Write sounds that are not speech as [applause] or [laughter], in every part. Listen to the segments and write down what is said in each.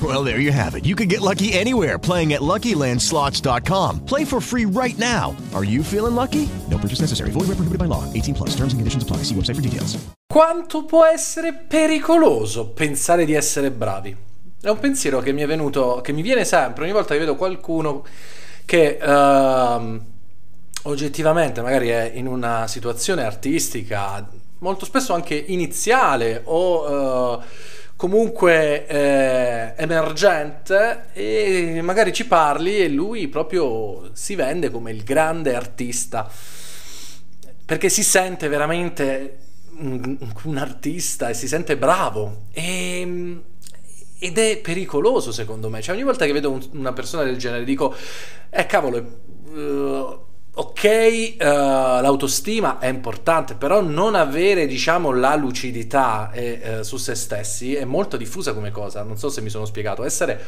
Well, there you have it. You can get lucky anywhere playing at LuckyLandSlots.com. Play for free right now. Are you feeling lucky? No purchase necessary. Void where prohibited by law. 18 plus. Terms and conditions apply. See website for details. Quanto può essere pericoloso pensare di essere bravi? È un pensiero che mi è venuto, che mi viene sempre ogni volta che vedo qualcuno che uh, oggettivamente magari è in una situazione artistica molto spesso anche iniziale o uh, comunque eh, emergente e magari ci parli e lui proprio si vende come il grande artista perché si sente veramente un, un artista e si sente bravo e ed è pericoloso secondo me. Cioè, ogni volta che vedo un, una persona del genere dico, eh cavolo, uh, ok, uh, l'autostima è importante, però non avere, diciamo, la lucidità eh, uh, su se stessi è molto diffusa come cosa. Non so se mi sono spiegato. Essere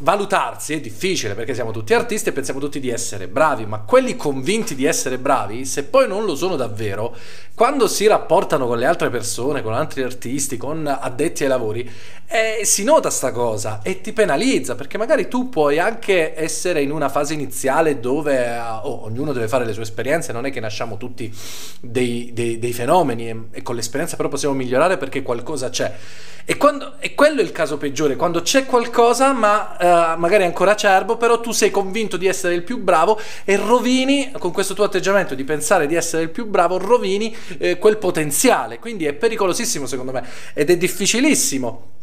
valutarsi è difficile perché siamo tutti artisti e pensiamo tutti di essere bravi, ma quelli convinti di essere bravi, se poi non lo sono davvero, quando si rapportano con le altre persone, con altri artisti, con addetti ai lavori, eh, si nota sta cosa e ti penalizza perché magari tu puoi anche essere in una fase iniziale dove oh, ognuno deve fare le sue esperienze, non è che nasciamo tutti dei, dei, dei fenomeni e, e, con l'esperienza però possiamo migliorare perché qualcosa c'è. E, quando, e quello è il caso peggiore, quando c'è qualcosa ma uh, magari ancora acerbo, però tu sei convinto di essere il più bravo e rovini, con questo tuo atteggiamento di pensare di essere il più bravo, rovini eh, quel potenziale. Quindi è pericolosissimo secondo me ed è difficilissimo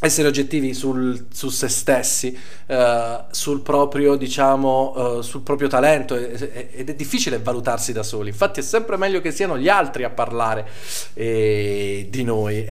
essere oggettivi sul, su se stessi, uh, sul, proprio, diciamo, uh, sul proprio talento ed è difficile valutarsi da soli. Infatti è sempre meglio che siano gli altri a parlare eh, di noi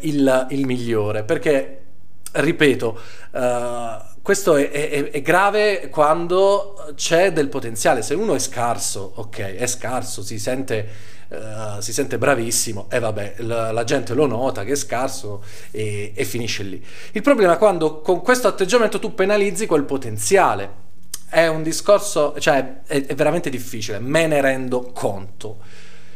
il, il migliore, perché ripeto, uh, questo è, è- è grave quando c'è del potenziale. Se uno è scarso, ok, è scarso, si sente, eh, si sente bravissimo e vabbè, la, la gente lo nota che è scarso e, e finisce lì. Il problema è quando con questo atteggiamento tu penalizzi quel potenziale. È un discorso, cioè è, è veramente difficile, me ne rendo conto.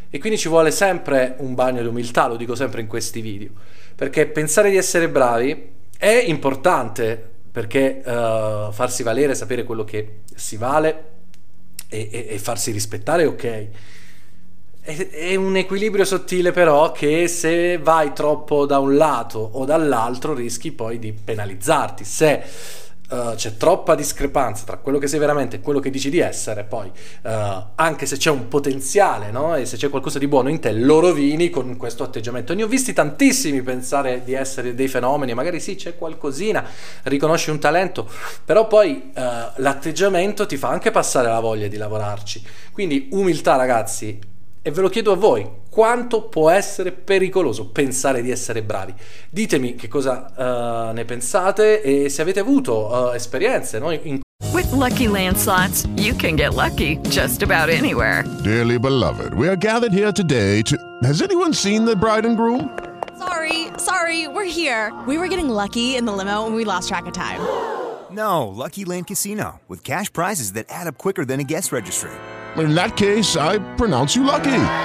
E quindi ci vuole sempre un bagno di umiltà, lo dico sempre in questi video, perché pensare di essere bravi è importante, perché eh, farsi valere, sapere quello che si vale e, e- e farsi rispettare ok. È, è un equilibrio sottile però che se vai troppo da un lato o dall'altro rischi poi di penalizzarti. Se eh, c'è troppa discrepanza tra quello che sei veramente e quello che dici di essere, poi eh, anche se c'è un potenziale no? e se c'è qualcosa di buono in te, lo rovini con questo atteggiamento. Ne ho visti tantissimi pensare di essere dei fenomeni, magari sì, c'è qualcosina, riconosci un talento, però poi eh, l'atteggiamento ti fa anche passare la voglia di lavorarci. Quindi umiltà ragazzi, e ve lo chiedo a voi, quanto può essere pericoloso pensare di essere bravi? Ditemi che cosa eh, ne pensate e se avete avuto eh, esperienze no? in With Lucky Land slots, you can get lucky just about anywhere. Dearly beloved, we are gathered here today to. Has anyone seen the bride and groom? Sorry, sorry, we're here. We were getting lucky in the limo and we lost track of time. No, Lucky Land Casino, with cash prizes that add up quicker than a guest registry. In that case, I pronounce you lucky.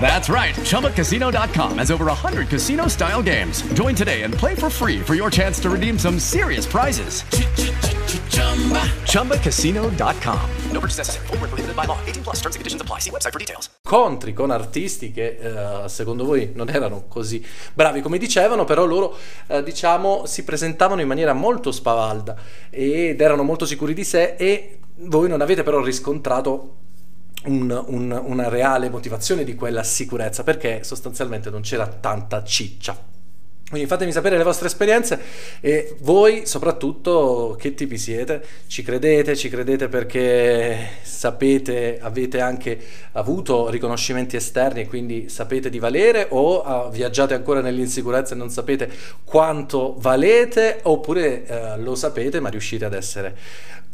That's right. ChumbaCasino.com has over 100 casino style games. Join today and play for free for your chance to redeem some serious prizes. ChumbaCasino.com. No purchase necessary. Where prohibited by law. 18 plus terms and conditions apply. See website for details. incontri con artisti che eh, secondo voi non erano così bravi come dicevano, però loro eh, diciamo si presentavano in maniera molto spavalda ed erano molto sicuri di sé e voi non avete però riscontrato un- un- una reale motivazione di quella sicurezza perché sostanzialmente non c'era tanta ciccia. Quindi fatemi sapere le vostre esperienze e voi soprattutto che tipi siete, ci credete, ci credete perché sapete, avete anche avuto riconoscimenti esterni e quindi sapete di valere? O ah, viaggiate ancora nell'insicurezza e non sapete quanto valete? Oppure eh, lo sapete ma riuscite ad essere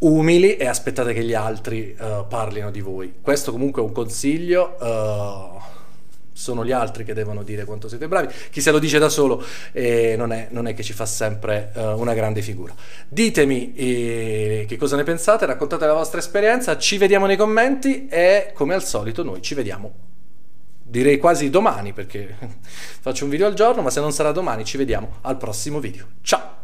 umili e aspettate che gli altri eh, parlino di voi. Questo comunque è un consiglio. eh, sono gli altri che devono dire quanto siete bravi. Chi se lo dice da solo eh, non, è, non è che ci fa sempre eh, una grande figura. Ditemi eh, che cosa ne pensate, raccontate la vostra esperienza, ci vediamo nei commenti e come al solito noi ci vediamo. Direi quasi domani perché [laughs] faccio un video al giorno, ma se non sarà domani ci vediamo al prossimo video. Ciao!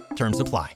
Terms apply.